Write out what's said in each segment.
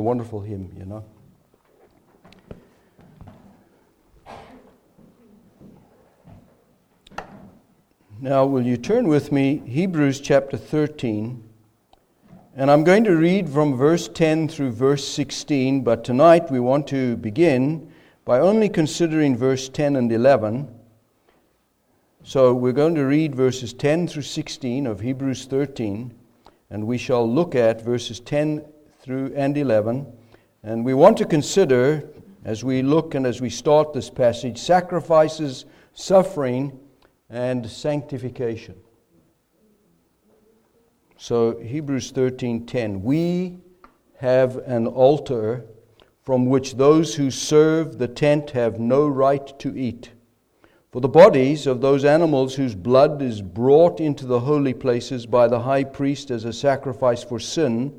A wonderful hymn, you know. Now, will you turn with me Hebrews chapter 13? And I'm going to read from verse 10 through verse 16, but tonight we want to begin by only considering verse 10 and 11. So we're going to read verses 10 through 16 of Hebrews 13, and we shall look at verses 10 through and 11. And we want to consider, as we look and as we start this passage, sacrifices, suffering, and sanctification. So Hebrews 13:10 We have an altar from which those who serve the tent have no right to eat. For the bodies of those animals whose blood is brought into the holy places by the high priest as a sacrifice for sin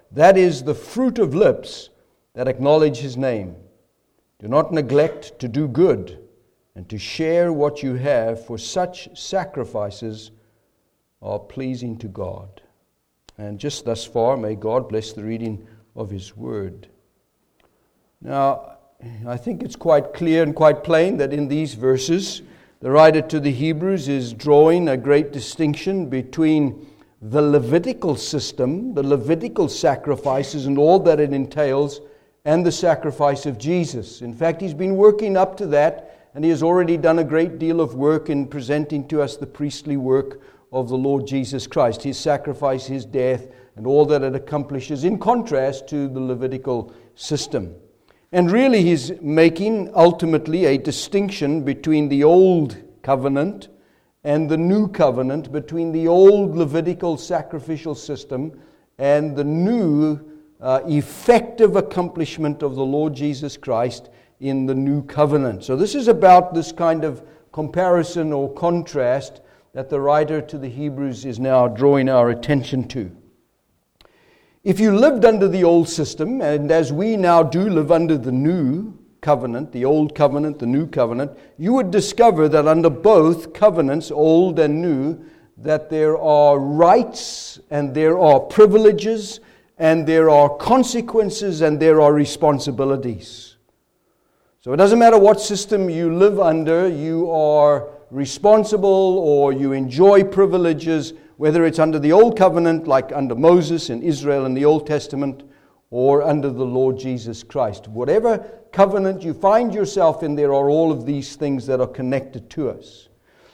that is the fruit of lips that acknowledge his name. Do not neglect to do good and to share what you have, for such sacrifices are pleasing to God. And just thus far, may God bless the reading of his word. Now, I think it's quite clear and quite plain that in these verses, the writer to the Hebrews is drawing a great distinction between the Levitical system, the Levitical sacrifices, and all that it entails, and the sacrifice of Jesus. In fact, he's been working up to that, and he has already done a great deal of work in presenting to us the priestly work of the Lord Jesus Christ, his sacrifice, his death, and all that it accomplishes, in contrast to the Levitical system. And really, he's making ultimately a distinction between the old covenant and the new covenant between the old Levitical sacrificial system and the new uh, effective accomplishment of the Lord Jesus Christ in the new covenant. So, this is about this kind of comparison or contrast that the writer to the Hebrews is now drawing our attention to. If you lived under the old system, and as we now do live under the new covenant, the old covenant, the new covenant, you would discover that under both covenants, old and new, that there are rights and there are privileges and there are consequences and there are responsibilities. So it doesn't matter what system you live under, you are responsible or you enjoy privileges, whether it's under the old covenant, like under Moses in Israel in the Old Testament, or under the Lord Jesus Christ. Whatever covenant you find yourself in, there are all of these things that are connected to us.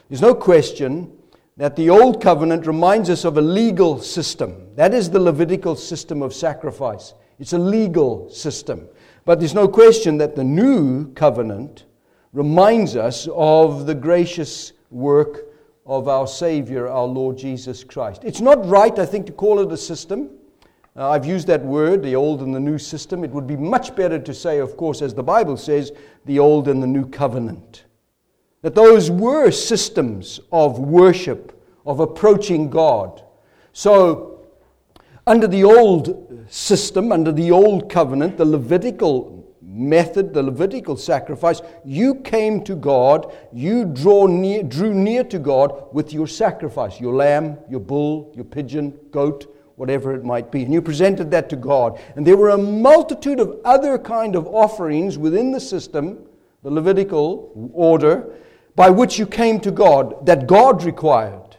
There's no question that the old covenant reminds us of a legal system. That is the Levitical system of sacrifice. It's a legal system. But there's no question that the new covenant reminds us of the gracious work of our Savior, our Lord Jesus Christ. It's not right, I think, to call it a system. Uh, I've used that word, the old and the new system. It would be much better to say, of course, as the Bible says, the old and the new covenant. That those were systems of worship, of approaching God. So, under the old system, under the old covenant, the Levitical method, the Levitical sacrifice, you came to God, you draw near, drew near to God with your sacrifice your lamb, your bull, your pigeon, goat whatever it might be. And you presented that to God. And there were a multitude of other kind of offerings within the system, the Levitical order, by which you came to God, that God required.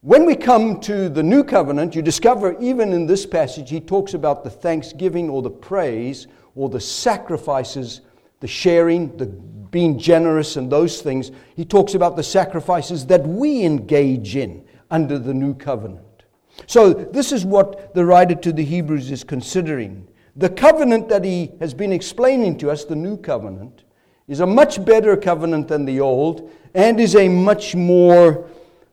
When we come to the new covenant, you discover even in this passage, he talks about the thanksgiving or the praise or the sacrifices, the sharing, the being generous, and those things. He talks about the sacrifices that we engage in under the new covenant. So, this is what the writer to the Hebrews is considering. The covenant that he has been explaining to us, the new covenant, is a much better covenant than the old and is a much more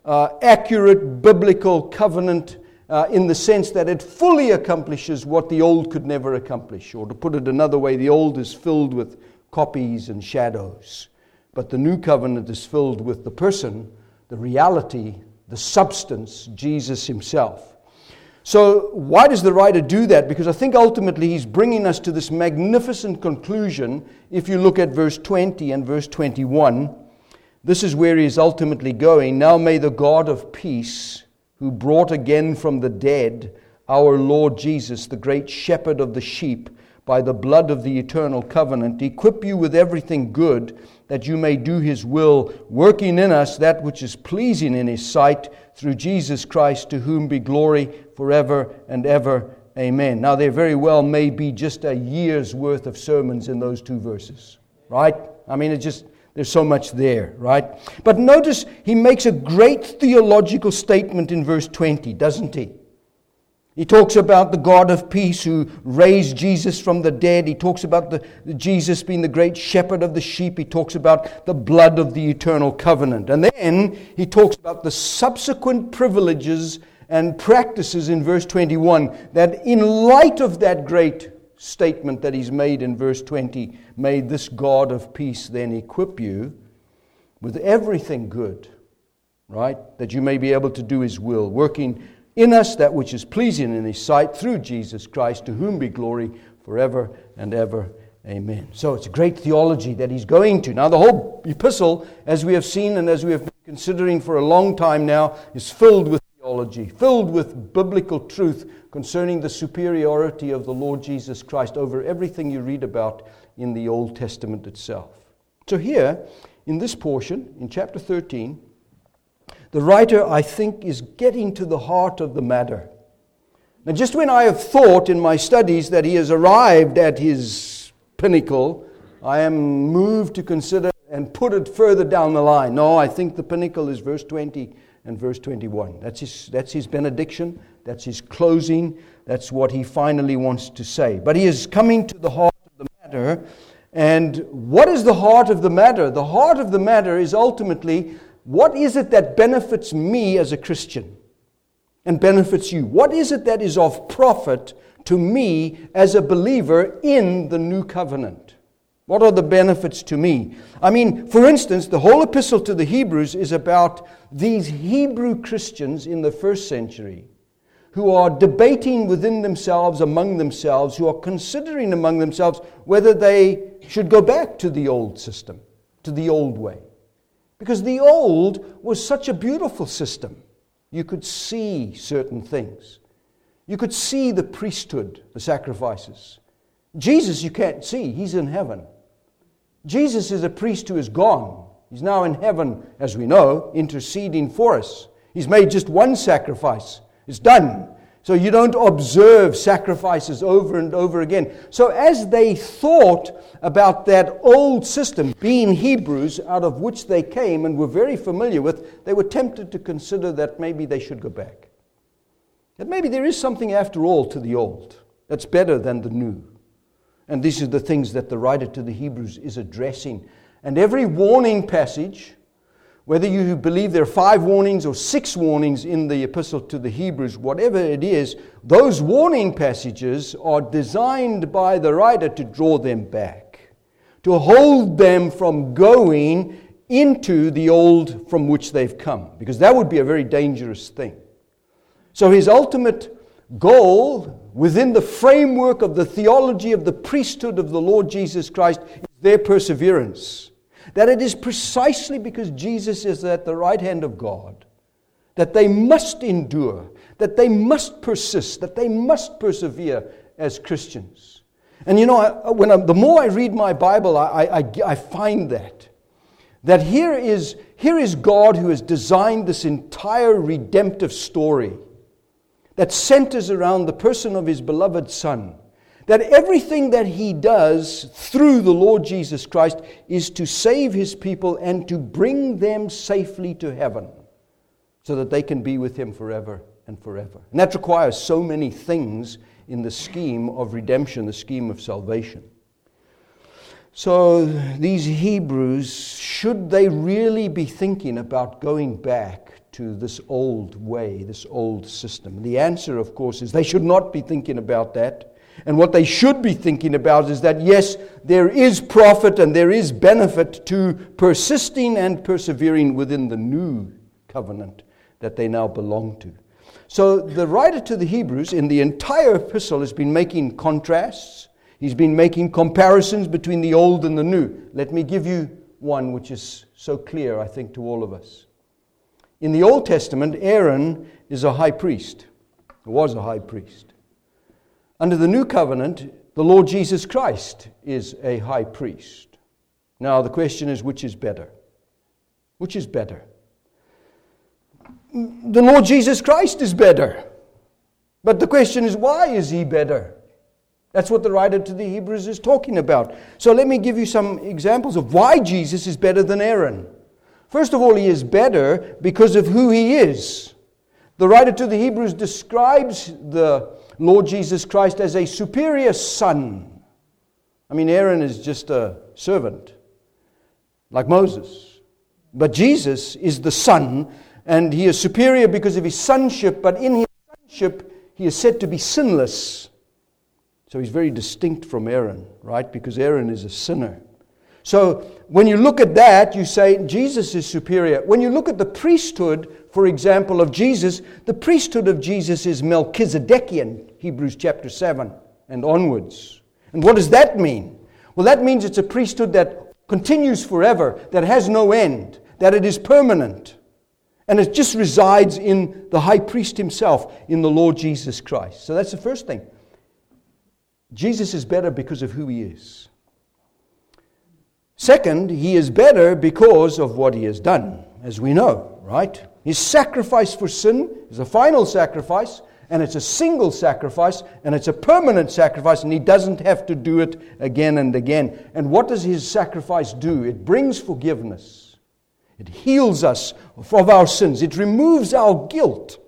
uh, accurate biblical covenant uh, in the sense that it fully accomplishes what the old could never accomplish. Or to put it another way, the old is filled with copies and shadows, but the new covenant is filled with the person, the reality, the substance, Jesus himself. So, why does the writer do that? Because I think ultimately he's bringing us to this magnificent conclusion. If you look at verse 20 and verse 21, this is where he is ultimately going. Now may the God of peace, who brought again from the dead our Lord Jesus, the great shepherd of the sheep, by the blood of the eternal covenant, equip you with everything good that you may do his will, working in us that which is pleasing in his sight through Jesus Christ, to whom be glory forever and ever. Amen. Now, there very well may be just a year's worth of sermons in those two verses, right? I mean, it just, there's so much there, right? But notice he makes a great theological statement in verse 20, doesn't he? He talks about the God of peace who raised Jesus from the dead. He talks about the, Jesus being the great shepherd of the sheep. He talks about the blood of the eternal covenant. And then he talks about the subsequent privileges and practices in verse 21 that, in light of that great statement that he's made in verse 20, may this God of peace then equip you with everything good, right? That you may be able to do his will, working in us that which is pleasing in his sight through Jesus Christ, to whom be glory forever and ever. Amen. So it's a great theology that he's going to. Now, the whole epistle, as we have seen and as we have been considering for a long time now, is filled with theology, filled with biblical truth concerning the superiority of the Lord Jesus Christ over everything you read about in the Old Testament itself. So, here, in this portion, in chapter 13, the writer, I think, is getting to the heart of the matter. Now, just when I have thought in my studies that he has arrived at his pinnacle, I am moved to consider and put it further down the line. No, I think the pinnacle is verse 20 and verse 21. That's his, that's his benediction, that's his closing, that's what he finally wants to say. But he is coming to the heart of the matter. And what is the heart of the matter? The heart of the matter is ultimately what is it that benefits me as a Christian and benefits you? What is it that is of profit to me as a believer in the new covenant? What are the benefits to me? I mean, for instance, the whole epistle to the Hebrews is about these Hebrew Christians in the first century who are debating within themselves, among themselves, who are considering among themselves whether they should go back to the old system, to the old way. Because the old was such a beautiful system. You could see certain things. You could see the priesthood, the sacrifices. Jesus, you can't see, he's in heaven. Jesus is a priest who is gone. He's now in heaven, as we know, interceding for us. He's made just one sacrifice. It's done. So you don't observe sacrifices over and over again. So as they thought about that old system, being Hebrews, out of which they came and were very familiar with, they were tempted to consider that maybe they should go back. That maybe there is something after all to the old that's better than the new. And these are the things that the writer to the Hebrews is addressing. And every warning passage whether you believe there are five warnings or six warnings in the epistle to the Hebrews, whatever it is, those warning passages are designed by the writer to draw them back, to hold them from going into the old from which they've come, because that would be a very dangerous thing. So his ultimate goal within the framework of the theology of the priesthood of the Lord Jesus Christ is their perseverance. That it is precisely because Jesus is at the right hand of God that they must endure, that they must persist, that they must persevere as Christians. And you know, I, uh, when I, the more I read my Bible, I, I, I find that. That here is, here is God who has designed this entire redemptive story that centers around the person of his beloved Son that everything that he does through the Lord Jesus Christ is to save his people and to bring them safely to heaven so that they can be with him forever and forever. And that requires so many things in the scheme of redemption, the scheme of salvation. So these Hebrews should they really be thinking about going back to this old way, this old system? The answer, of course, is they should not be thinking about that. And what they should be thinking about is that, yes, there is profit and there is benefit to persisting and persevering within the new covenant that they now belong to. So the writer to the Hebrews in the entire epistle has been making contrasts. He's been making comparisons between the old and the new. Let me give you one which is so clear, I think, to all of us. In the Old Testament, Aaron is a high priest, he was a high priest. Under the new covenant, the Lord Jesus Christ is a high priest. Now, the question is which is better? Which is better? The Lord Jesus Christ is better. But the question is, why is he better? That's what the writer to the Hebrews is talking about. So let me give you some examples of why Jesus is better than Aaron. First of all, he is better because of who he is. The writer to the Hebrews describes the Lord Jesus Christ as a superior son. I mean, Aaron is just a servant, like Moses. But Jesus is the son, and he is superior because of his sonship, but in his sonship, he is said to be sinless. So he's very distinct from Aaron, right? Because Aaron is a sinner. So when you look at that, you say Jesus is superior. When you look at the priesthood, for example, of Jesus, the priesthood of Jesus is Melchizedekian, Hebrews chapter 7 and onwards. And what does that mean? Well, that means it's a priesthood that continues forever, that has no end, that it is permanent. And it just resides in the high priest himself, in the Lord Jesus Christ. So that's the first thing. Jesus is better because of who he is. Second, he is better because of what he has done, as we know, right? His sacrifice for sin is a final sacrifice, and it's a single sacrifice, and it's a permanent sacrifice, and he doesn't have to do it again and again. And what does his sacrifice do? It brings forgiveness, it heals us of our sins, it removes our guilt.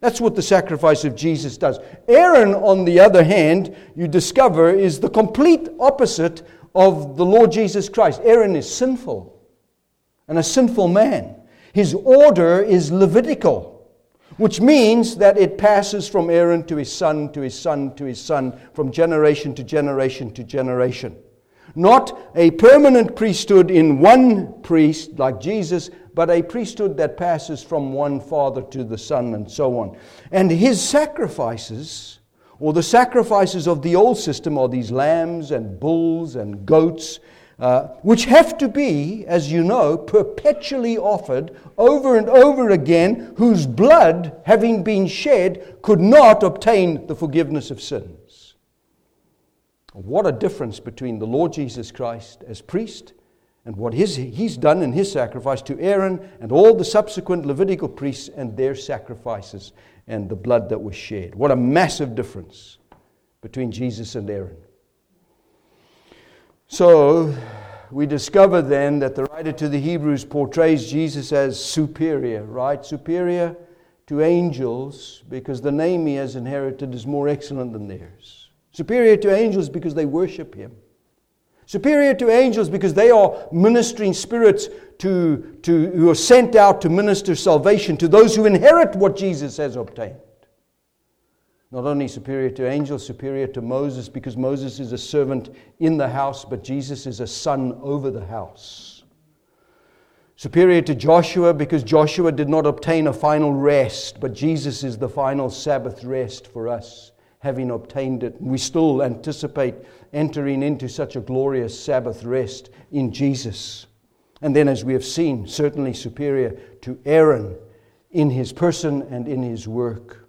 That's what the sacrifice of Jesus does. Aaron, on the other hand, you discover is the complete opposite of the Lord Jesus Christ. Aaron is sinful and a sinful man. His order is Levitical, which means that it passes from Aaron to his son, to his son, to his son, from generation to generation to generation. Not a permanent priesthood in one priest like Jesus, but a priesthood that passes from one father to the son and so on. And his sacrifices, or the sacrifices of the old system, are these lambs and bulls and goats, uh, which have to be, as you know, perpetually offered over and over again, whose blood, having been shed, could not obtain the forgiveness of sins. What a difference between the Lord Jesus Christ as priest and what his, he's done in his sacrifice to Aaron and all the subsequent Levitical priests and their sacrifices and the blood that was shed. What a massive difference between Jesus and Aaron. So we discover then that the writer to the Hebrews portrays Jesus as superior, right? Superior to angels because the name he has inherited is more excellent than theirs. Superior to angels because they worship him. Superior to angels because they are ministering spirits to, to, who are sent out to minister salvation to those who inherit what Jesus has obtained. Not only superior to angels, superior to Moses because Moses is a servant in the house, but Jesus is a son over the house. Superior to Joshua because Joshua did not obtain a final rest, but Jesus is the final Sabbath rest for us, having obtained it. We still anticipate entering into such a glorious Sabbath rest in Jesus. And then, as we have seen, certainly superior to Aaron in his person and in his work.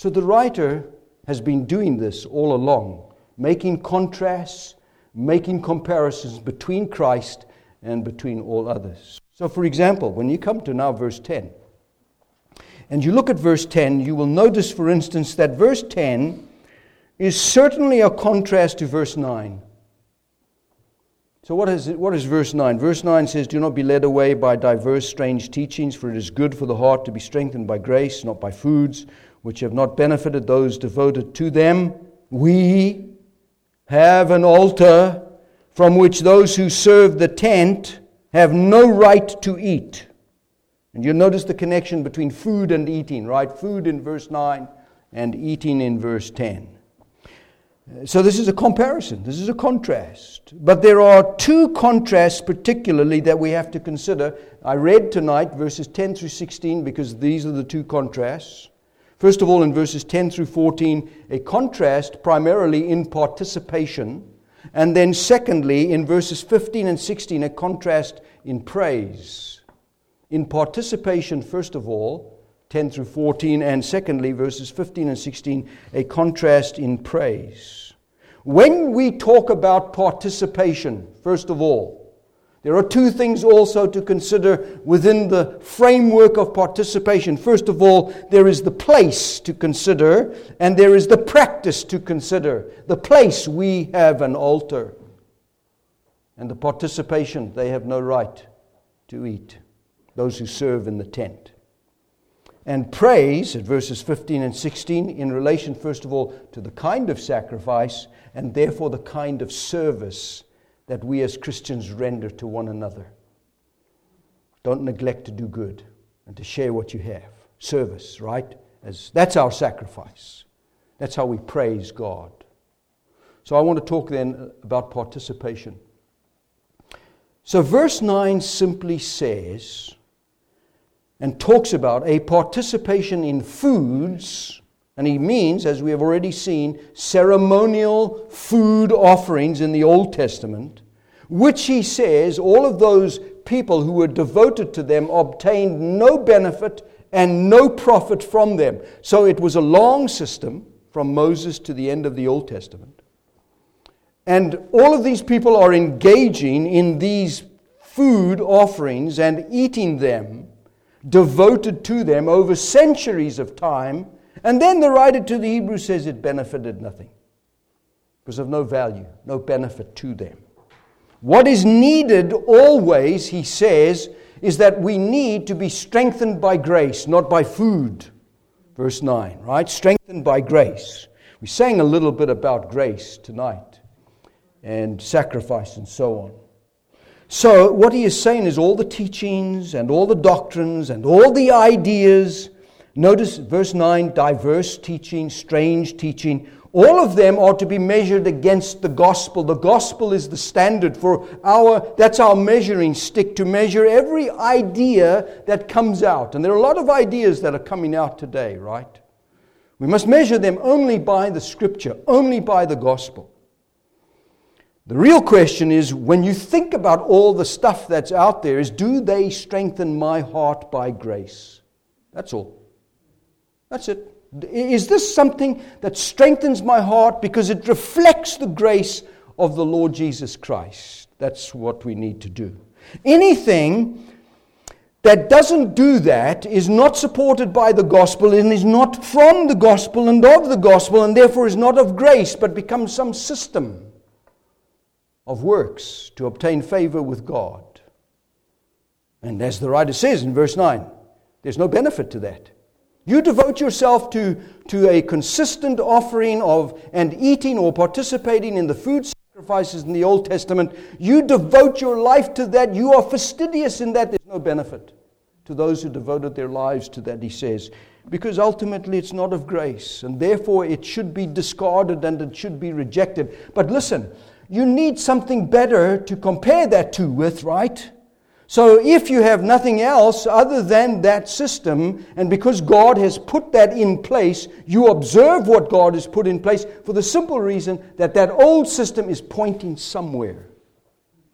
So the writer has been doing this all along, making contrasts, making comparisons between Christ and between all others. So, for example, when you come to now verse 10, and you look at verse 10, you will notice, for instance, that verse 10 is certainly a contrast to verse 9. So, what is, it, what is verse 9? Verse 9 says, Do not be led away by diverse strange teachings, for it is good for the heart to be strengthened by grace, not by foods which have not benefited those devoted to them. We have an altar from which those who serve the tent have no right to eat. And you'll notice the connection between food and eating, right? Food in verse 9 and eating in verse 10. So this is a comparison, this is a contrast. But there are two contrasts, particularly, that we have to consider. I read tonight verses 10 through 16 because these are the two contrasts. First of all, in verses 10 through 14, a contrast primarily in participation. And then, secondly, in verses 15 and 16, a contrast in praise. In participation, first of all, 10 through 14, and secondly, verses 15 and 16, a contrast in praise. When we talk about participation, first of all, there are two things also to consider within the framework of participation. First of all, there is the place to consider, and there is the practice to consider. The place, we have an altar. And the participation, they have no right to eat, those who serve in the tent and praise at verses 15 and 16 in relation, first of all, to the kind of sacrifice and therefore the kind of service that we as Christians render to one another. Don't neglect to do good and to share what you have. Service, right? As, that's our sacrifice. That's how we praise God. So I want to talk then about participation. So, verse 9 simply says, and talks about a participation in foods, and he means, as we have already seen, ceremonial food offerings in the Old Testament, which he says all of those people who were devoted to them obtained no benefit and no profit from them. So it was a long system from Moses to the end of the Old Testament. And all of these people are engaging in these food offerings and eating them devoted to them over centuries of time. And then the writer to the Hebrews says it benefited nothing because of no value, no benefit to them. What is needed always, he says, is that we need to be strengthened by grace, not by food. Verse 9, right? Strengthened by grace. We sang a little bit about grace tonight and sacrifice and so on. So, what he is saying is all the teachings and all the doctrines and all the ideas. Notice verse 9 diverse teaching, strange teaching. All of them are to be measured against the gospel. The gospel is the standard for our, that's our measuring stick to measure every idea that comes out. And there are a lot of ideas that are coming out today, right? We must measure them only by the scripture, only by the gospel. The real question is when you think about all the stuff that's out there, is do they strengthen my heart by grace? That's all. That's it. Is this something that strengthens my heart because it reflects the grace of the Lord Jesus Christ? That's what we need to do. Anything that doesn't do that is not supported by the gospel and is not from the gospel and of the gospel and therefore is not of grace but becomes some system of works to obtain favor with God. And as the writer says in verse 9, there's no benefit to that. You devote yourself to, to a consistent offering of and eating or participating in the food sacrifices in the Old Testament. You devote your life to that. You are fastidious in that. There's no benefit to those who devoted their lives to that, he says, because ultimately it's not of grace, and therefore it should be discarded and it should be rejected. But listen, you need something better to compare that to with, right? So if you have nothing else other than that system, and because God has put that in place, you observe what God has put in place for the simple reason that that old system is pointing somewhere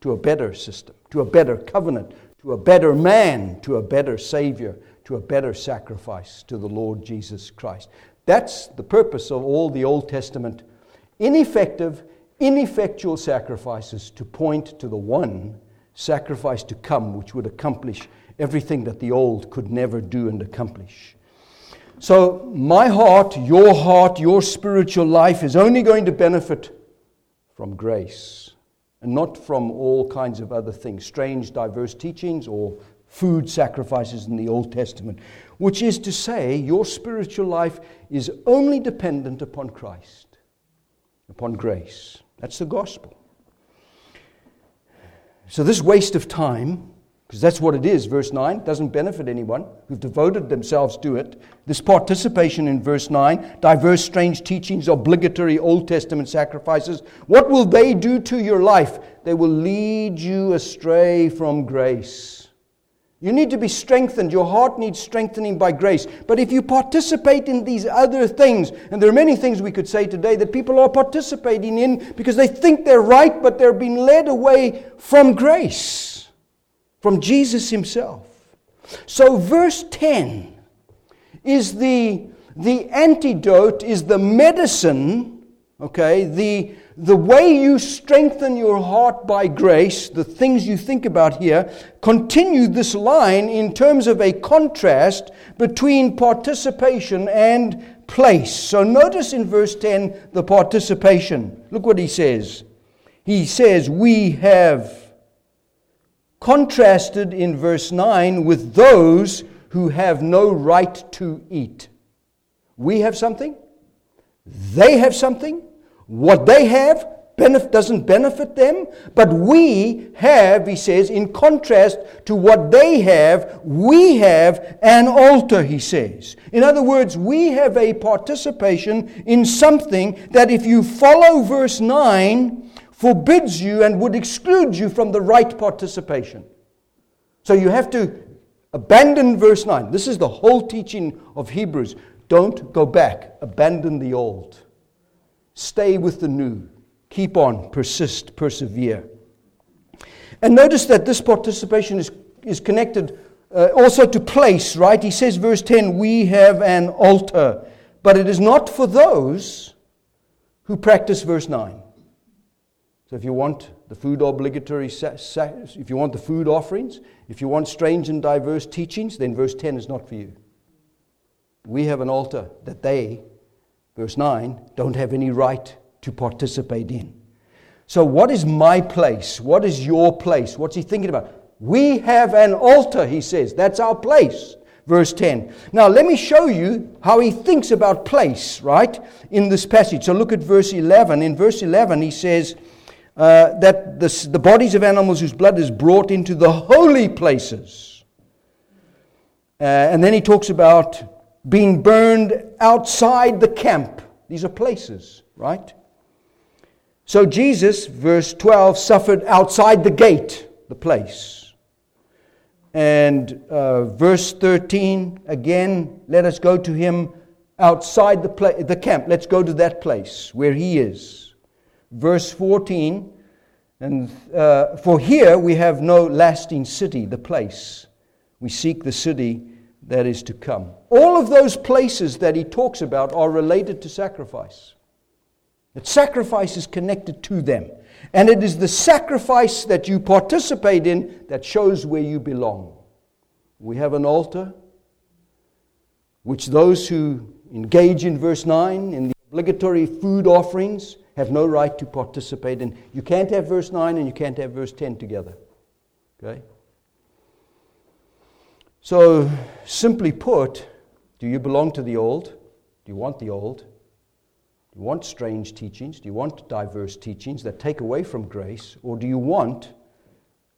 to a better system, to a better covenant, to a better man, to a better Savior, to a better sacrifice to the Lord Jesus Christ. That's the purpose of all the Old Testament ineffective ineffectual sacrifices to point to the one sacrifice to come, which would accomplish everything that the old could never do and accomplish. So, my heart, your heart, your spiritual life is only going to benefit from grace and not from all kinds of other things, strange, diverse teachings or food sacrifices in the Old Testament, which is to say, your spiritual life is only dependent upon Christ, upon grace. That's the gospel. So, this waste of time because that's what it is. Verse 9 doesn't benefit anyone who've devoted themselves to it. This participation in verse 9, diverse strange teachings, obligatory Old Testament sacrifices, what will they do to your life? They will lead you astray from grace. You need to be strengthened. Your heart needs strengthening by grace. But if you participate in these other things, and there are many things we could say today that people are participating in because they think they're right, but they're being led away from grace from Jesus himself. So, verse 10 is the, the antidote, is the medicine, okay, the, the way you strengthen your heart by grace, the things you think about here, continue this line in terms of a contrast between participation and place. So notice in verse 10 the participation. Look what he says. He says, We have contrasted in verse 9 with those who have no right to eat. We have something, they have something, what they have benef- doesn't benefit them, but we have, he says, in contrast to what they have, we have an altar, he says. In other words, we have a participation in something that if you follow verse 9, forbids you and would exclude you from the right participation. So you have to abandon verse 9. This is the whole teaching of Hebrews. Don't go back, abandon the old. Stay with the new. Keep on, persist, persevere. And notice that this participation is, is connected uh, also to place, right? He says, verse 10, we have an altar, but it is not for those who practice verse 9. So if you want the food obligatory, if you want the food offerings, if you want strange and diverse teachings, then verse 10 is not for you. We have an altar that they, verse 9, don't have any right to participate in. So, what is my place? What is your place? What's he thinking about? We have an altar, he says. That's our place. Verse 10. Now, let me show you how he thinks about place, right, in this passage. So, look at verse 11. In verse 11, he says, uh, that the, the bodies of animals whose blood is brought into the holy places. Uh, and then he talks about being burned outside the camp. These are places, right? So Jesus, verse 12, suffered outside the gate, the place. And uh, verse 13, again, let us go to him outside the, pla- the camp. Let's go to that place where he is verse 14. And uh, for here we have no lasting city, the place. We seek the city that is to come. All of those places that he talks about are related to sacrifice. That sacrifice is connected to them. And it is the sacrifice that you participate in that shows where you belong. We have an altar, which those who engage in verse 9 in the obligatory food offerings have no right to participate in. You can't have verse 9 and you can't have verse 10 together. Okay? So, simply put, do you belong to the old? Do you want the old? Do you want strange teachings? Do you want diverse teachings that take away from grace? Or do you want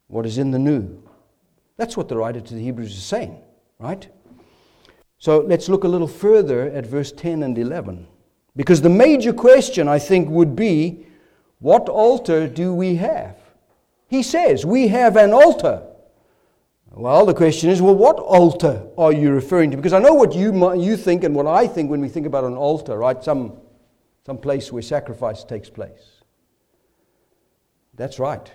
what is in the new? That's what the writer to the Hebrews is saying, right? So let's look a little further at verse 10 and 11. Because the major question, I think, would be what altar do we have? He says, We have an altar. Well, the question is, well, what altar are you referring to? Because I know what you, you think and what I think when we think about an altar, right? Some, some place where sacrifice takes place. That's right.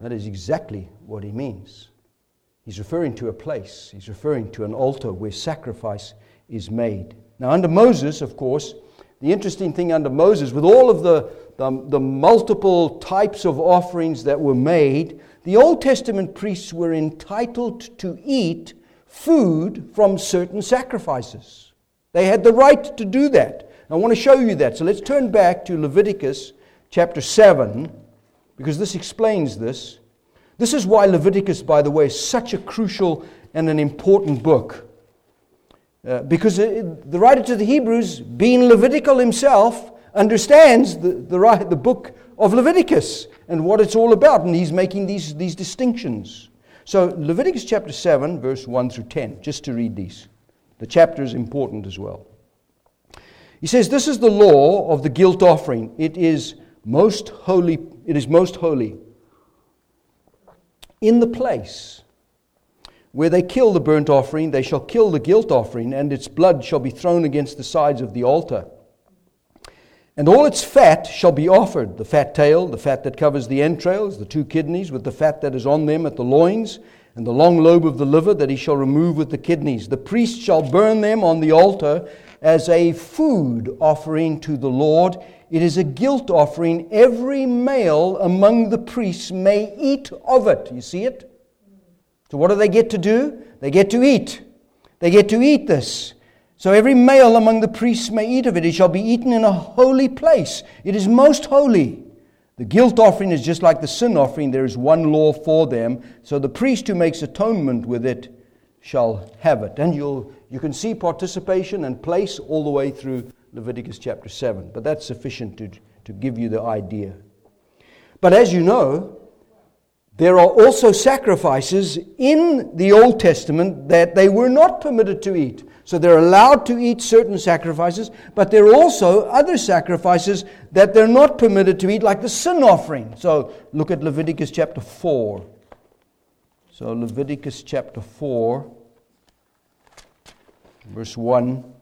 That is exactly what he means. He's referring to a place, he's referring to an altar where sacrifice is made. Now, under Moses, of course, the interesting thing under Moses, with all of the, the, the, multiple types of offerings that were made, the Old Testament priests were entitled to eat food from certain sacrifices. They had the right to do that. I want to show you that. So let's turn back to Leviticus chapter 7, because this explains this. This is why Leviticus, by the way, is such a crucial and an important book. Uh, because it, the writer to the Hebrews, being Levitical himself, understands the, the, the book of Leviticus and what it's all about, and he's making these, these distinctions. So, Leviticus chapter 7, verse 1 through 10, just to read these. The chapter is important as well. He says, This is the law of the guilt offering. It is most holy. It is most holy. In the place where they kill the burnt offering, they shall kill the guilt offering, and its blood shall be thrown against the sides of the altar. And all its fat shall be offered the fat tail, the fat that covers the entrails, the two kidneys, with the fat that is on them at the loins, and the long lobe of the liver that he shall remove with the kidneys. The priest shall burn them on the altar as a food offering to the Lord. It is a guilt offering. Every male among the priests may eat of it. You see it? So, what do they get to do? They get to eat. They get to eat this. So every male among the priests may eat of it. It shall be eaten in a holy place. It is most holy. The guilt offering is just like the sin offering. There is one law for them. So the priest who makes atonement with it shall have it. And you'll, you can see participation and place all the way through Leviticus chapter 7. But that's sufficient to, to give you the idea. But as you know, there are also sacrifices in the Old Testament that they were not permitted to eat. So they're allowed to eat certain sacrifices, but there are also other sacrifices that they're not permitted to eat, like the sin offering. So look at Leviticus chapter 4. So Leviticus chapter 4, verse 1.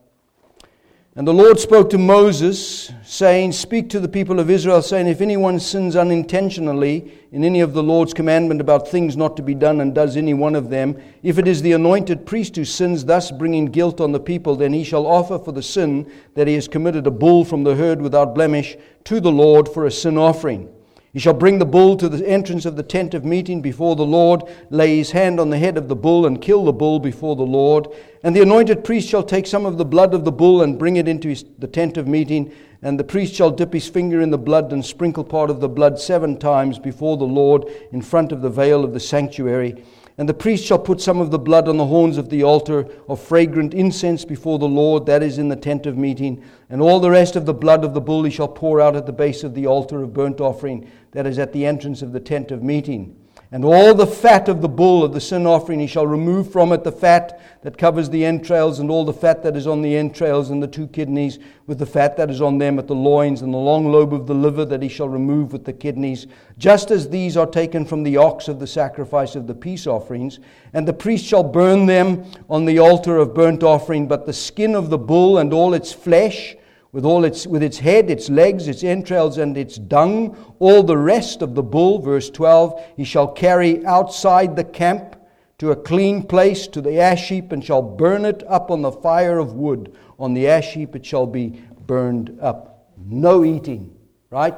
And the Lord spoke to Moses, saying, Speak to the people of Israel, saying, If anyone sins unintentionally in any of the Lord's commandment about things not to be done, and does any one of them, if it is the anointed priest who sins, thus bringing guilt on the people, then he shall offer for the sin that he has committed a bull from the herd without blemish to the Lord for a sin offering. He shall bring the bull to the entrance of the tent of meeting before the Lord, lay his hand on the head of the bull, and kill the bull before the Lord. And the anointed priest shall take some of the blood of the bull and bring it into his, the tent of meeting. And the priest shall dip his finger in the blood and sprinkle part of the blood seven times before the Lord in front of the veil of the sanctuary. And the priest shall put some of the blood on the horns of the altar of fragrant incense before the Lord, that is in the tent of meeting. And all the rest of the blood of the bull he shall pour out at the base of the altar of burnt offering, that is at the entrance of the tent of meeting. And all the fat of the bull of the sin offering he shall remove from it the fat that covers the entrails, and all the fat that is on the entrails and the two kidneys, with the fat that is on them at the loins, and the long lobe of the liver that he shall remove with the kidneys, just as these are taken from the ox of the sacrifice of the peace offerings. And the priest shall burn them on the altar of burnt offering, but the skin of the bull and all its flesh, with all its with its head, its legs, its entrails, and its dung, all the rest of the bull, verse 12, he shall carry outside the camp to a clean place to the ash heap, and shall burn it up on the fire of wood. On the ash heap it shall be burned up. No eating, right?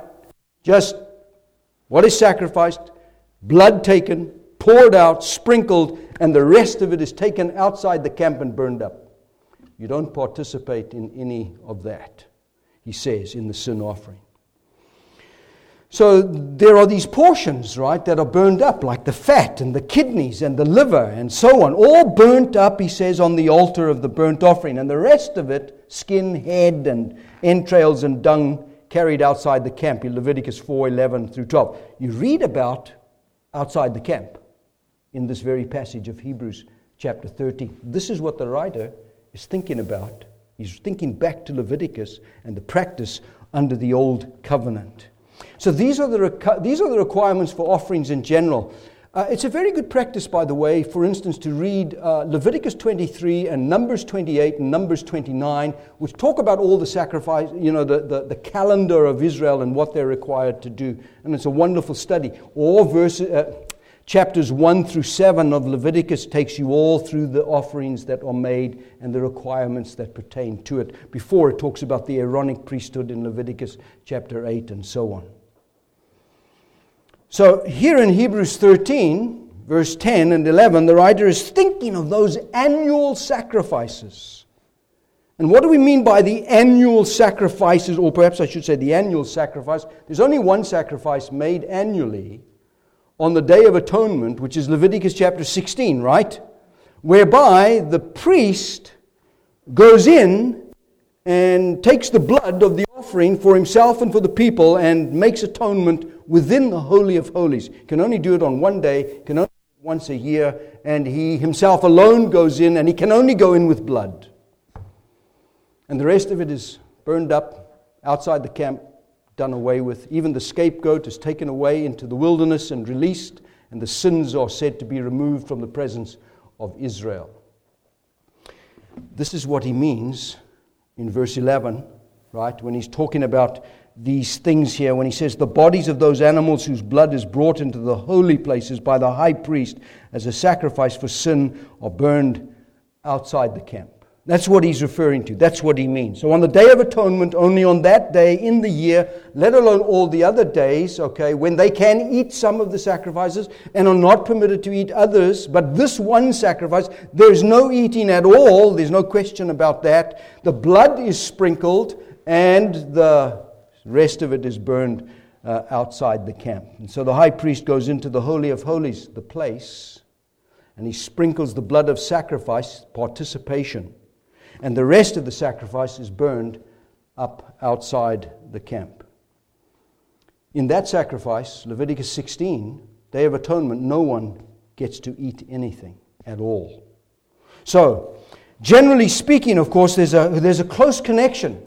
Just what is sacrificed, blood taken, poured out, sprinkled, and the rest of it is taken outside the camp and burned up. You don't participate in any of that, he says in the sin offering. So there are these portions, right, that are burned up, like the fat and the kidneys and the liver and so on, all burnt up, he says, on the altar of the burnt offering. And the rest of it, skin, head, and entrails and dung, carried outside the camp in Leviticus 4 11 through 12. You read about outside the camp in this very passage of Hebrews chapter 13. This is what the writer is thinking about. He's thinking back to Leviticus and the practice under the old covenant. So these are the, these are the requirements for offerings in general. Uh, it's a very good practice, by the way, for instance, to read uh, Leviticus 23 and Numbers 28 and Numbers 29, which talk about all the sacrifice, you know, the, the, the calendar of Israel and what they're required to do. And it's a wonderful study. Or verse, uh, Chapters 1 through 7 of Leviticus takes you all through the offerings that are made and the requirements that pertain to it before it talks about the Aaronic priesthood in Leviticus chapter 8 and so on. So here in Hebrews 13, verse 10 and 11, the writer is thinking of those annual sacrifices. And what do we mean by the annual sacrifices, or perhaps I should say the annual sacrifice? There's only one sacrifice made annually on the Day of Atonement, which is Leviticus chapter 16, right? Whereby the priest goes in and takes the blood of the offering for himself and for the people and makes atonement within the Holy of Holies. He can only do it on one day, can only once a year, and he himself alone goes in, and he can only go in with blood. And the rest of it is burned up outside the camp, done away with. Even the scapegoat is taken away into the wilderness and released, and the sins are said to be removed from the presence of Israel. This is what he means in verse 11, right? When he's talking about these things here, when he says, The bodies of those animals whose blood is brought into the holy places by the high priest as a sacrifice for sin are burned outside the camp. That's what he's referring to. That's what he means. So on the Day of Atonement, only on that day in the year, let alone all the other days, okay, when they can eat some of the sacrifices and are not permitted to eat others, but this one sacrifice, there's no eating at all. There's no question about that. The blood is sprinkled and the rest of it is burned uh, outside the camp. And so the high priest goes into the Holy of Holies, the place, and he sprinkles the blood of sacrifice, participation and the rest of the sacrifice is burned up outside the camp. In that sacrifice, Leviticus 16, Day of Atonement, no one gets to eat anything at all. So, generally speaking, of course, there's a, there's a close connection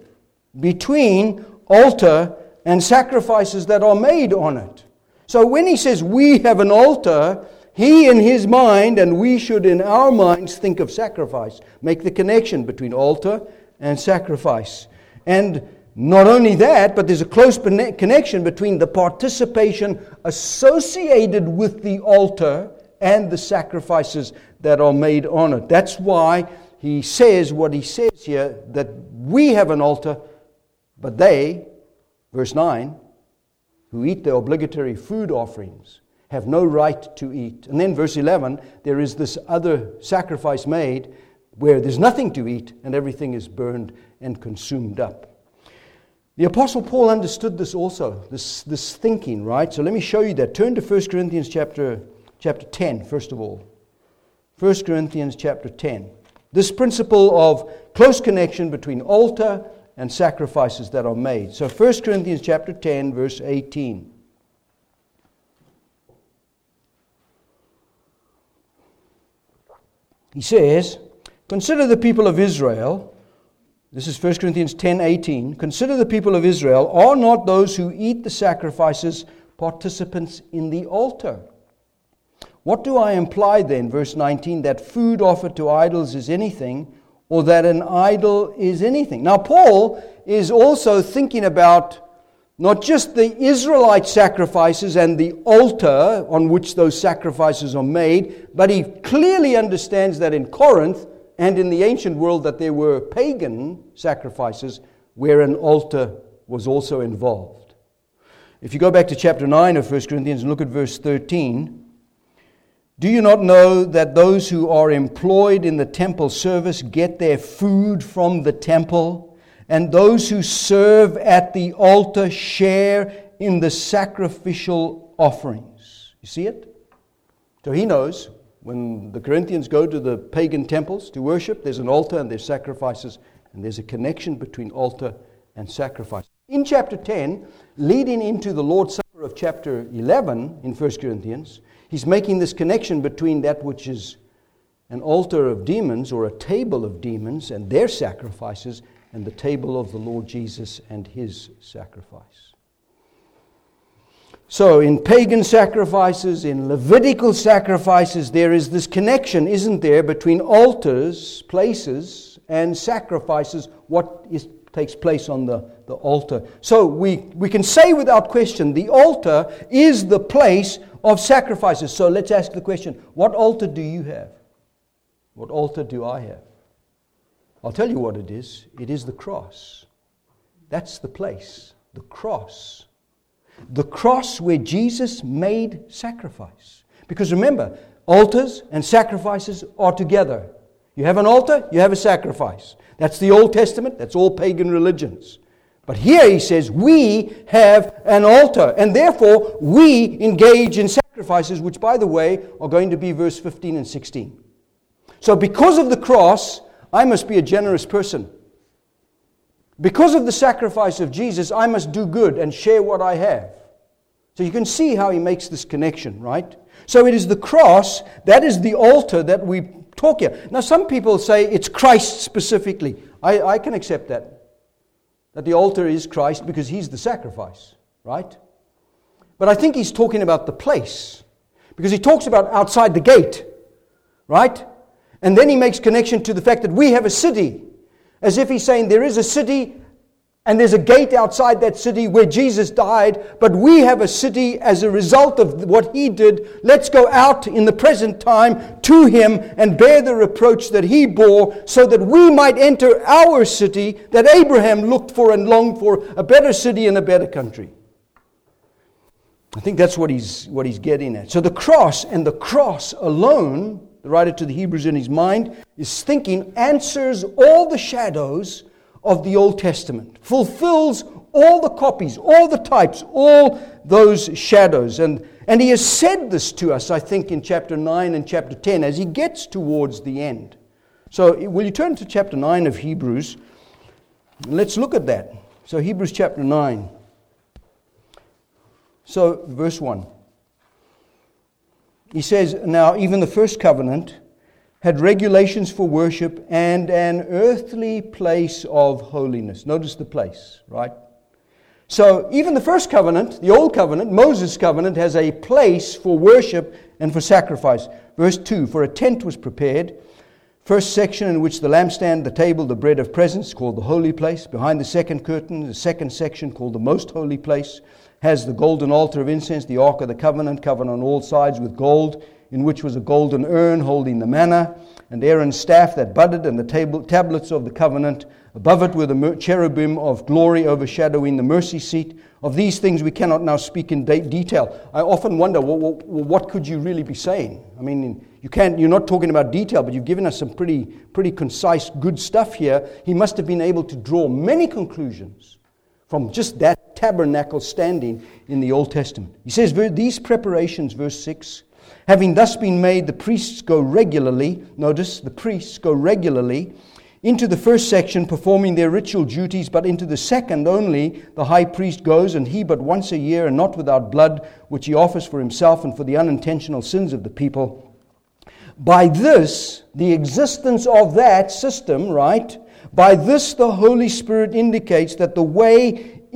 between altar and sacrifices that are made on it. So when he says we have an altar, he in his mind, and we should in our minds think of sacrifice, make the connection between altar and sacrifice. And not only that, but there's a close connection between the participation associated with the altar and the sacrifices that are made on it. That's why he says what he says here that we have an altar, but they, verse 9, who eat the obligatory food offerings, have no right to eat. And then, verse 11, there is this other sacrifice made where there's nothing to eat and everything is burned and consumed up. The Apostle Paul understood this also, this, this thinking, right? So let me show you that. Turn to 1 Corinthians chapter, chapter 10, first of all. 1 Corinthians chapter 10. This principle of close connection between altar and sacrifices that are made. So 1 Corinthians chapter 10, verse 18. He says, Consider the people of Israel. This is 1 Corinthians 10 18. Consider the people of Israel. Are not those who eat the sacrifices participants in the altar? What do I imply then, verse 19, that food offered to idols is anything, or that an idol is anything? Now, Paul is also thinking about not just the Israelite sacrifices and the altar on which those sacrifices are made, but he clearly understands that in Corinth and in the ancient world that there were pagan sacrifices where an altar was also involved. If you go back to chapter 9 of 1 Corinthians and look at verse 13, do you not know that those who are employed in the temple service get their food from the temple? And those who serve at the altar share in the sacrificial offerings. You see it? So he knows when the Corinthians go to the pagan temples to worship, there's an altar and there's sacrifices, and there's a connection between altar and sacrifice. In chapter 10, leading into the Lord's Supper of chapter 11 in 1 Corinthians, he's making this connection between that which is an altar of demons or a table of demons and their sacrifices and the table of the Lord Jesus and his sacrifice. So, in pagan sacrifices, in Levitical sacrifices, there is this connection, isn't there, between altars, places, and sacrifices, what is, takes place on the, the altar. So, we, we can say without question the altar is the place of sacrifices. So, let's ask the question what altar do you have? What altar do I have? I'll tell you what it is it is the cross. That's the place, the cross. The cross where Jesus made sacrifice. Because remember, altars and sacrifices are together. You have an altar, you have a sacrifice. That's the Old Testament, that's all pagan religions. But here he says, we have an altar, and therefore we engage in sacrifices, which, by the way, are going to be verse 15 and 16. So, because of the cross, I must be a generous person. Because of the sacrifice of Jesus, I must do good and share what I have. So you can see how he makes this connection, right? So it is the cross, that is the altar that we talk here. Now, some people say it's Christ specifically. I, I can accept that. That the altar is Christ because he's the sacrifice, right? But I think he's talking about the place because he talks about outside the gate, right? And then he makes connection to the fact that we have a city, as if he's saying there is a city and there's a gate outside that city where Jesus died, but we have a city as a result of what he did. Let's go out in the present time to him and bear the reproach that he bore so that we might enter our city that Abraham looked for and longed for a better city and a better country. I think that's what he's, what he's getting at. So the cross and the cross alone, the writer to the Hebrews in his mind is thinking, answers all the shadows of the Old Testament, fulfills all the copies, all the types, all those shadows. And, and he has said this to us, I think, in chapter 9 and chapter 10 as he gets towards the end. So, will you turn to chapter 9 of Hebrews? Let's look at that. So, Hebrews chapter 9. So, verse 1. He says, Now, even the first covenant had regulations for worship and an earthly place of holiness. Notice the place, right? So, even the first covenant, the old covenant, Moses' covenant, has a place for worship and for sacrifice. Verse 2 For a tent was prepared. First section in which the lampstand, the table, the bread of presence, called the holy place. Behind the second curtain, the second section called the most holy place, has the golden altar of incense, the ark of the covenant, covered on all sides with gold in which was a golden urn holding the manna, and Aaron's staff that budded, and the table, tablets of the covenant. Above it were the cherubim of glory overshadowing the mercy seat. Of these things we cannot now speak in de- detail. I often wonder, well, well, what could you really be saying? I mean, you can't, you're not talking about detail, but you've given us some pretty, pretty concise, good stuff here. He must have been able to draw many conclusions from just that tabernacle standing in the Old Testament. He says, These preparations, verse 6, Having thus been made, the priests go regularly, notice, the priests go regularly into the first section performing their ritual duties, but into the second only the high priest goes, and he but once a year, and not without blood, which he offers for himself and for the unintentional sins of the people. By this, the existence of that system, right? By this, the Holy Spirit indicates that the way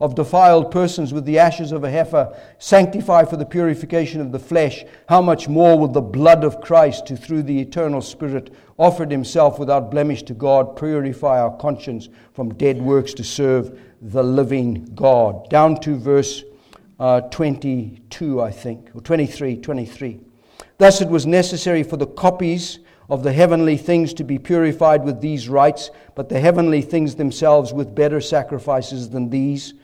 of defiled persons with the ashes of a heifer sanctify for the purification of the flesh, how much more will the blood of Christ, who through the eternal Spirit offered himself without blemish to God, purify our conscience from dead works to serve the living God? Down to verse uh, 22, I think, or 23, 23. Thus it was necessary for the copies of the heavenly things to be purified with these rites, but the heavenly things themselves with better sacrifices than these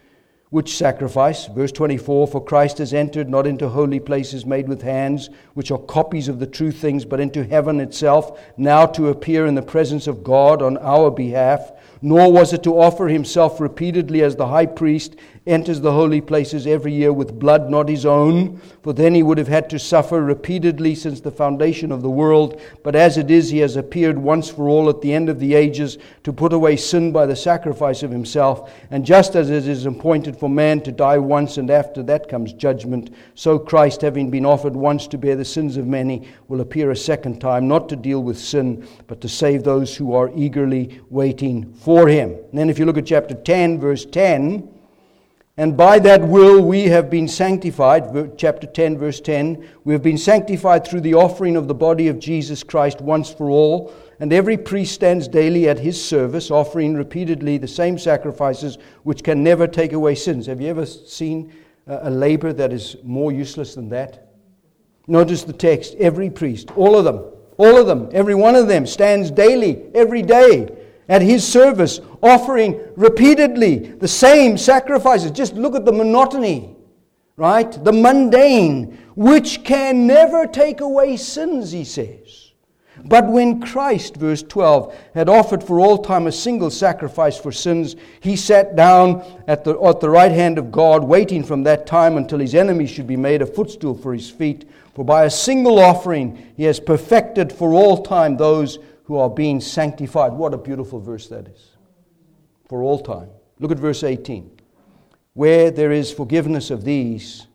which sacrifice, verse 24, for Christ has entered not into holy places made with hands, which are copies of the true things, but into heaven itself, now to appear in the presence of God on our behalf. Nor was it to offer himself repeatedly as the high priest enters the holy places every year with blood not his own, for then he would have had to suffer repeatedly since the foundation of the world. But as it is, he has appeared once for all at the end of the ages to put away sin by the sacrifice of himself. And just as it is appointed for man to die once, and after that comes judgment, so Christ, having been offered once to bear the sins of many, will appear a second time, not to deal with sin, but to save those who are eagerly waiting for him. And then if you look at chapter 10, verse 10, and by that will we have been sanctified, chapter 10, verse 10. We have been sanctified through the offering of the body of Jesus Christ once for all. and every priest stands daily at his service, offering repeatedly the same sacrifices which can never take away sins. Have you ever seen a labor that is more useless than that? Notice the text every priest, all of them, all of them, every one of them stands daily, every day at his service, offering repeatedly the same sacrifices. Just look at the monotony, right? The mundane, which can never take away sins, he says. But when Christ, verse 12, had offered for all time a single sacrifice for sins, he sat down at the, at the right hand of God, waiting from that time until his enemies should be made a footstool for his feet. For by a single offering he has perfected for all time those who are being sanctified. What a beautiful verse that is. For all time. Look at verse 18. Where there is forgiveness of these,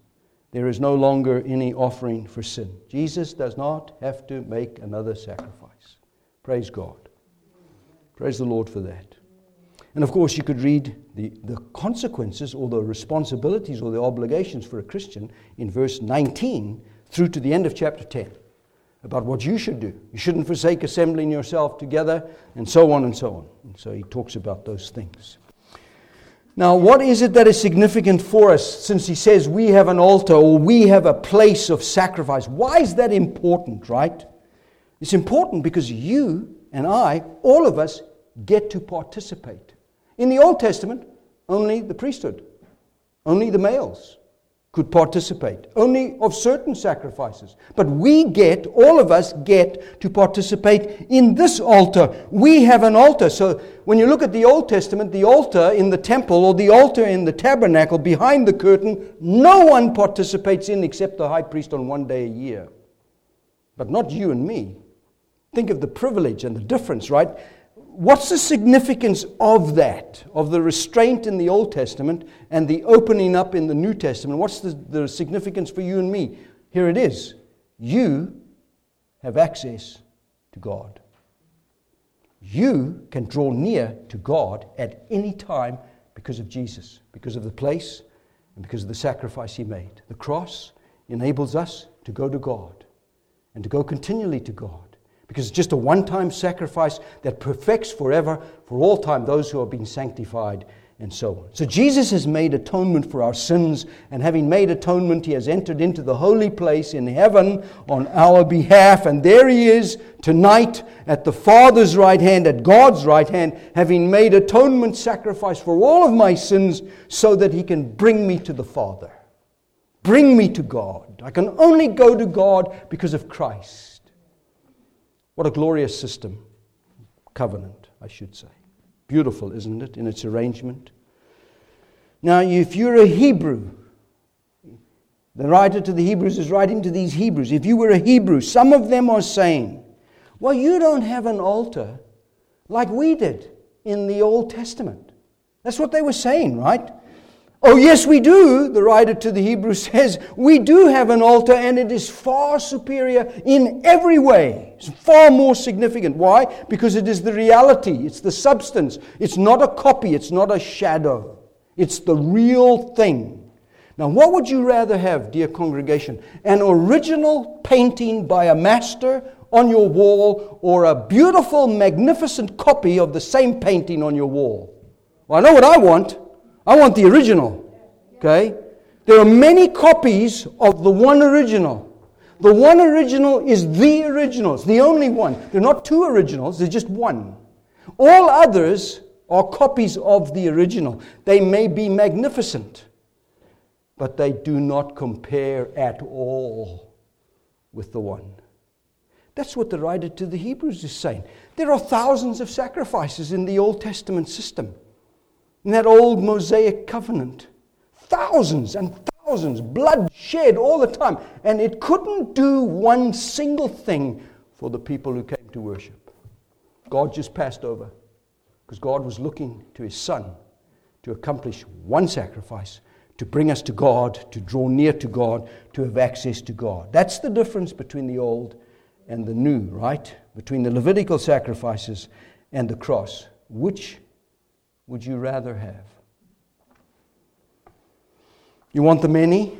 there is no longer any offering for sin. Jesus does not have to make another sacrifice. Praise God. Praise the Lord for that. And of course, you could read the, the consequences or the responsibilities or the obligations for a Christian in verse 19 through to the end of chapter 10 about what you should do. You shouldn't forsake assembling yourself together, and so on and so on. And so he talks about those things. Now, what is it that is significant for us since he says we have an altar or we have a place of sacrifice? Why is that important, right? It's important because you and I, all of us, get to participate. In the Old Testament, only the priesthood, only the males could participate, only of certain sacrifices. But we get, all of us get to participate in this altar. We have an altar. So when you look at the Old Testament, the altar in the temple or the altar in the tabernacle behind the curtain, no one participates in except the high priest on one day a year. But not you and me. Think of the privilege and the difference, right? What's the significance of that, of the restraint in the Old Testament and the opening up in the New Testament? What's the, the significance for you and me? Here it is. You have access to God. You can draw near to God at any time because of Jesus, because of the place, and because of the sacrifice He made. The cross enables us to go to God and to go continually to God because it's just a one time sacrifice that perfects forever, for all time, those who are being sanctified and so on. So Jesus has made atonement for our sins, and having made atonement, he has entered into the holy place in heaven on our behalf. And there he is tonight at the Father's right hand, at God's right hand, having made atonement sacrifice for all of my sins so that he can bring me to the Father. Bring me to God. I can only go to God because of Christ. What a glorious system. Covenant, I should say. Beautiful, isn't it, in its arrangement? Now, if you're a Hebrew, the writer to the Hebrews is writing to these Hebrews. If you were a Hebrew, some of them are saying, Well, you don't have an altar like we did in the Old Testament. That's what they were saying, right? Oh, yes, we do, the writer to the Hebrews says. We do have an altar, and it is far superior in every way. It's far more significant. Why? Because it is the reality, it's the substance. It's not a copy, it's not a shadow. It's the real thing. Now, what would you rather have, dear congregation? An original painting by a master on your wall, or a beautiful, magnificent copy of the same painting on your wall? Well, I know what I want. I want the original. Okay? There are many copies of the one original. The one original is the original. It's the only one. There are not two originals, there's just one. All others are copies of the original. They may be magnificent, but they do not compare at all with the one. That's what the writer to the Hebrews is saying. There are thousands of sacrifices in the Old Testament system in that old Mosaic covenant. Thousands and thousands, blood shed all the time. And it couldn't do one single thing for the people who came to worship. God just passed over because God was looking to his Son to accomplish one sacrifice, to bring us to God, to draw near to God, to have access to God. That's the difference between the old and the new, right? Between the Levitical sacrifices and the cross. Which would you rather have? You want the many,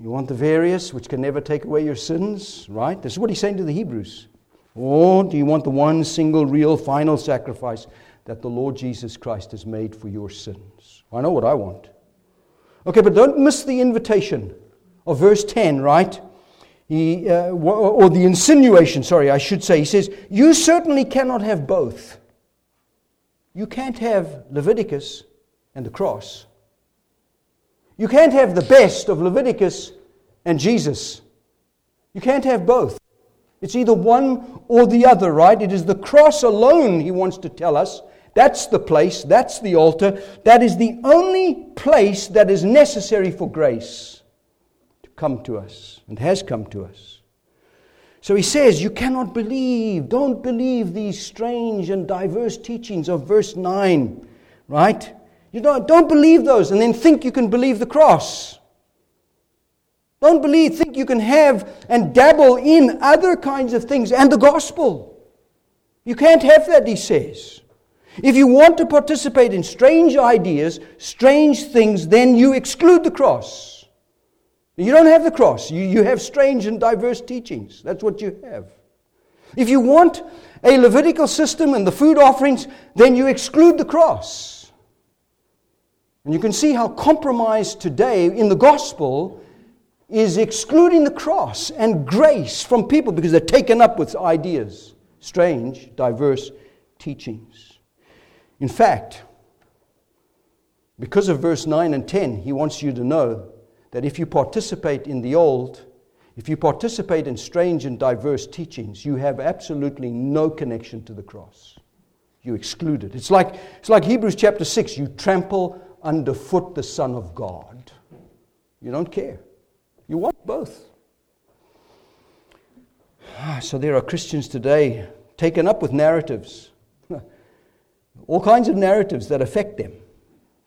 you want the various, which can never take away your sins, right? This is what he's saying to the Hebrews. Or do you want the one single, real, final sacrifice that the Lord Jesus Christ has made for your sins? I know what I want. Okay, but don't miss the invitation of verse 10, right? He, uh, or the insinuation, sorry, I should say. He says, You certainly cannot have both. You can't have Leviticus and the cross. You can't have the best of Leviticus and Jesus. You can't have both. It's either one or the other, right? It is the cross alone, he wants to tell us. That's the place, that's the altar. That is the only place that is necessary for grace to come to us and has come to us. So he says, You cannot believe, don't believe these strange and diverse teachings of verse 9, right? You don't, don't believe those and then think you can believe the cross. Don't believe, think you can have and dabble in other kinds of things and the gospel. You can't have that, he says. If you want to participate in strange ideas, strange things, then you exclude the cross. You don't have the cross. You, you have strange and diverse teachings. That's what you have. If you want a Levitical system and the food offerings, then you exclude the cross. And you can see how compromise today in the gospel is excluding the cross and grace from people because they're taken up with ideas, strange, diverse teachings. In fact, because of verse 9 and 10, he wants you to know that if you participate in the old, if you participate in strange and diverse teachings, you have absolutely no connection to the cross. You exclude it. It's like, it's like Hebrews chapter 6 you trample underfoot the Son of God. You don't care. You want both. Ah, so there are Christians today taken up with narratives, all kinds of narratives that affect them,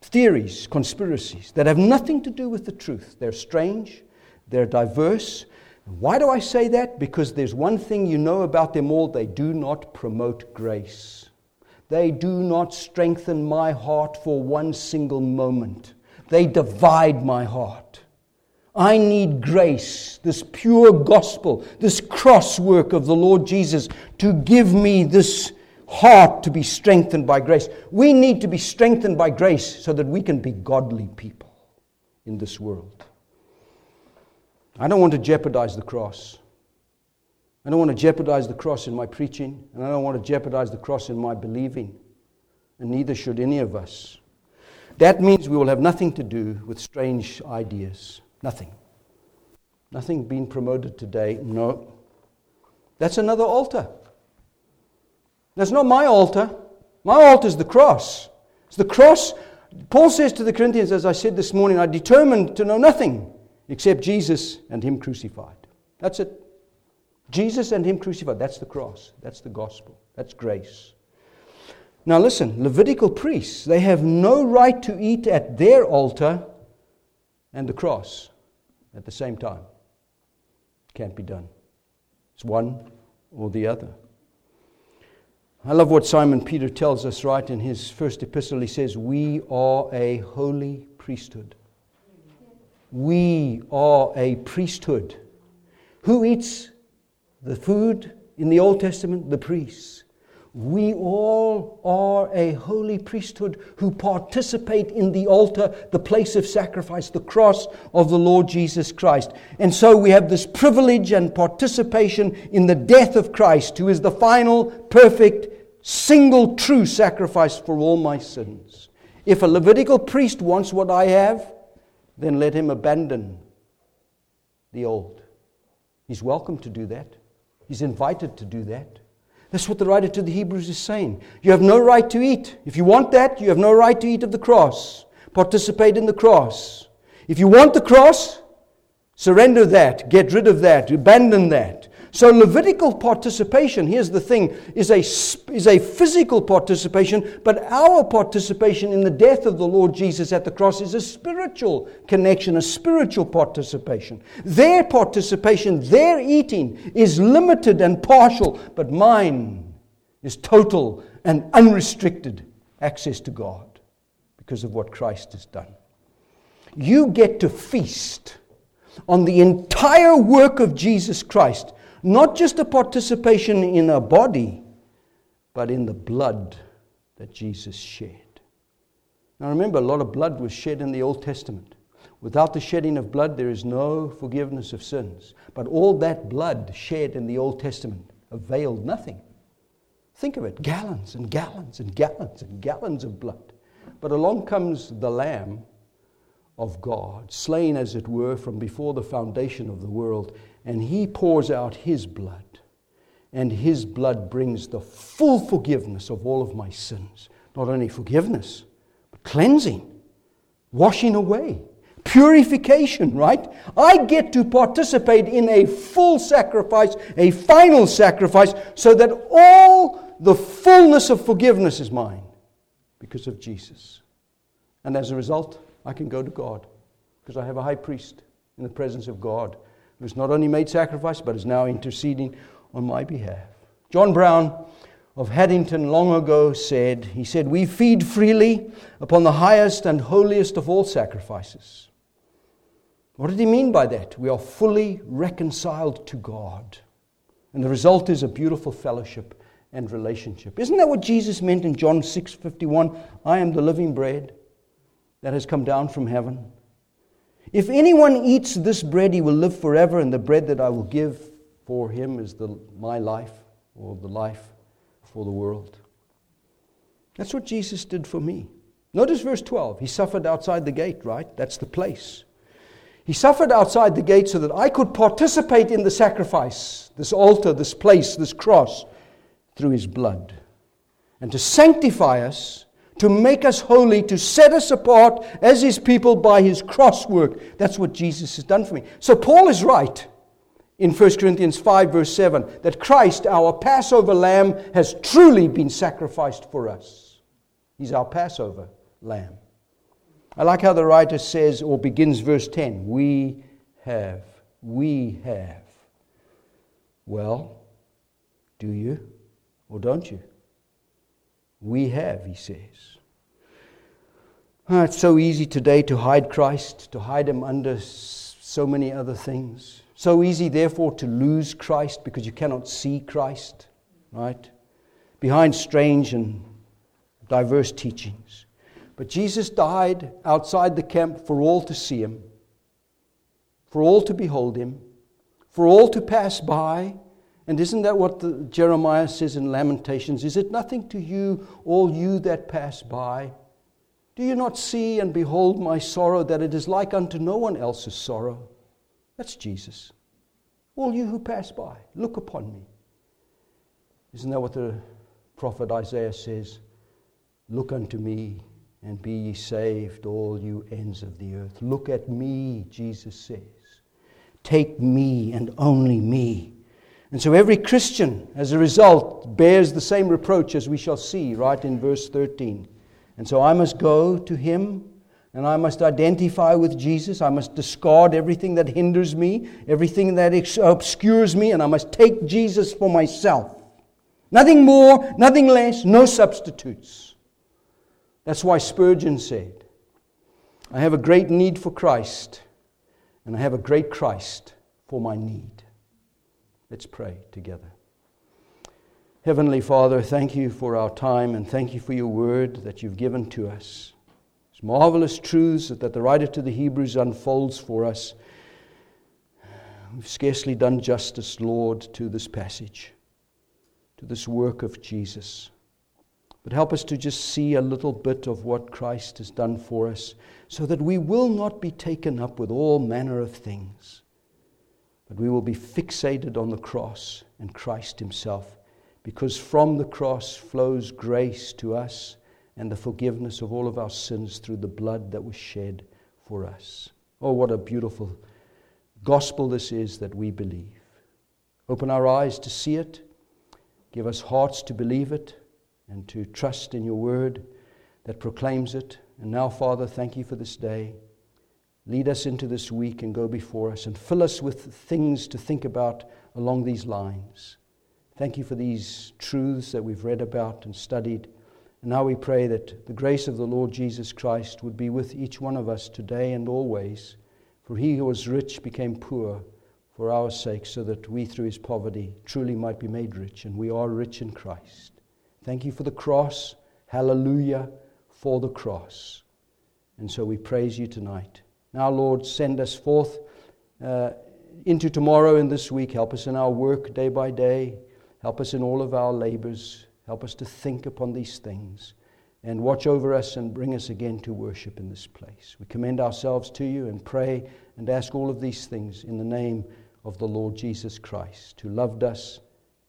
theories, conspiracies that have nothing to do with the truth. They're strange, they're diverse. Why do I say that? Because there's one thing you know about them all they do not promote grace. They do not strengthen my heart for one single moment. They divide my heart. I need grace, this pure gospel, this cross work of the Lord Jesus to give me this heart to be strengthened by grace. We need to be strengthened by grace so that we can be godly people in this world. I don't want to jeopardize the cross. I don't want to jeopardize the cross in my preaching, and I don't want to jeopardize the cross in my believing, and neither should any of us. That means we will have nothing to do with strange ideas. Nothing. Nothing being promoted today. No. That's another altar. That's not my altar. My altar is the cross. It's the cross. Paul says to the Corinthians, as I said this morning, I determined to know nothing except Jesus and Him crucified. That's it. Jesus and Him crucified. That's the cross. That's the gospel. That's grace. Now listen, Levitical priests, they have no right to eat at their altar and the cross at the same time. Can't be done. It's one or the other. I love what Simon Peter tells us right in his first epistle. He says, We are a holy priesthood. We are a priesthood. Who eats the food in the Old Testament? The priests. We all are a holy priesthood who participate in the altar, the place of sacrifice, the cross of the Lord Jesus Christ. And so we have this privilege and participation in the death of Christ, who is the final, perfect, single, true sacrifice for all my sins. If a Levitical priest wants what I have, then let him abandon the old. He's welcome to do that, he's invited to do that. That's what the writer to the Hebrews is saying. You have no right to eat. If you want that, you have no right to eat of the cross. Participate in the cross. If you want the cross, surrender that, get rid of that, abandon that. So, Levitical participation, here's the thing, is a, is a physical participation, but our participation in the death of the Lord Jesus at the cross is a spiritual connection, a spiritual participation. Their participation, their eating, is limited and partial, but mine is total and unrestricted access to God because of what Christ has done. You get to feast on the entire work of Jesus Christ Not just a participation in a body, but in the blood that Jesus shed. Now remember, a lot of blood was shed in the Old Testament. Without the shedding of blood, there is no forgiveness of sins. But all that blood shed in the Old Testament availed nothing. Think of it gallons and gallons and gallons and gallons of blood. But along comes the Lamb of God, slain as it were from before the foundation of the world, and he pours out his blood. And his blood brings the full forgiveness of all of my sins. Not only forgiveness, but cleansing, washing away, purification, right? I get to participate in a full sacrifice, a final sacrifice, so that all the fullness of forgiveness is mine because of Jesus. And as a result, I can go to God because I have a high priest in the presence of God who's not only made sacrifice but is now interceding on my behalf. John Brown of Haddington long ago said, he said, We feed freely upon the highest and holiest of all sacrifices. What did he mean by that? We are fully reconciled to God. And the result is a beautiful fellowship and relationship. Isn't that what Jesus meant in John 6:51? I am the living bread that has come down from heaven. If anyone eats this bread, he will live forever, and the bread that I will give for him is the, my life, or the life for the world. That's what Jesus did for me. Notice verse 12. He suffered outside the gate, right? That's the place. He suffered outside the gate so that I could participate in the sacrifice, this altar, this place, this cross, through his blood. And to sanctify us to make us holy, to set us apart as his people by his cross work. That's what Jesus has done for me. So Paul is right in 1 Corinthians 5, verse 7, that Christ, our Passover lamb, has truly been sacrificed for us. He's our Passover lamb. I like how the writer says, or begins verse 10 We have, we have. Well, do you or don't you? We have, he says. Oh, it's so easy today to hide Christ, to hide him under so many other things. So easy, therefore, to lose Christ because you cannot see Christ, right? Behind strange and diverse teachings. But Jesus died outside the camp for all to see him, for all to behold him, for all to pass by, and isn't that what the, Jeremiah says in Lamentations? Is it nothing to you, all you that pass by? Do you not see and behold my sorrow, that it is like unto no one else's sorrow? That's Jesus. All you who pass by, look upon me. Isn't that what the prophet Isaiah says? Look unto me and be ye saved, all you ends of the earth. Look at me, Jesus says. Take me and only me and so every Christian, as a result, bears the same reproach as we shall see right in verse 13. And so I must go to him and I must identify with Jesus. I must discard everything that hinders me, everything that obscures me, and I must take Jesus for myself. Nothing more, nothing less, no substitutes. That's why Spurgeon said, I have a great need for Christ, and I have a great Christ for my need. Let's pray together. Heavenly Father, thank you for our time and thank you for your word that you've given to us. It's marvelous truths that the writer to the Hebrews unfolds for us. We've scarcely done justice, Lord, to this passage, to this work of Jesus. But help us to just see a little bit of what Christ has done for us so that we will not be taken up with all manner of things but we will be fixated on the cross and Christ Himself, because from the cross flows grace to us and the forgiveness of all of our sins through the blood that was shed for us. Oh, what a beautiful gospel this is that we believe. Open our eyes to see it, give us hearts to believe it, and to trust in your word that proclaims it. And now, Father, thank you for this day. Lead us into this week and go before us and fill us with things to think about along these lines. Thank you for these truths that we've read about and studied. And now we pray that the grace of the Lord Jesus Christ would be with each one of us today and always. For he who was rich became poor for our sake, so that we through his poverty truly might be made rich, and we are rich in Christ. Thank you for the cross. Hallelujah for the cross. And so we praise you tonight. Now, Lord, send us forth uh, into tomorrow and this week. Help us in our work day by day. Help us in all of our labors. Help us to think upon these things and watch over us and bring us again to worship in this place. We commend ourselves to you and pray and ask all of these things in the name of the Lord Jesus Christ, who loved us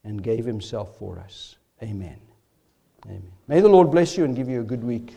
and gave himself for us. Amen. Amen. May the Lord bless you and give you a good week.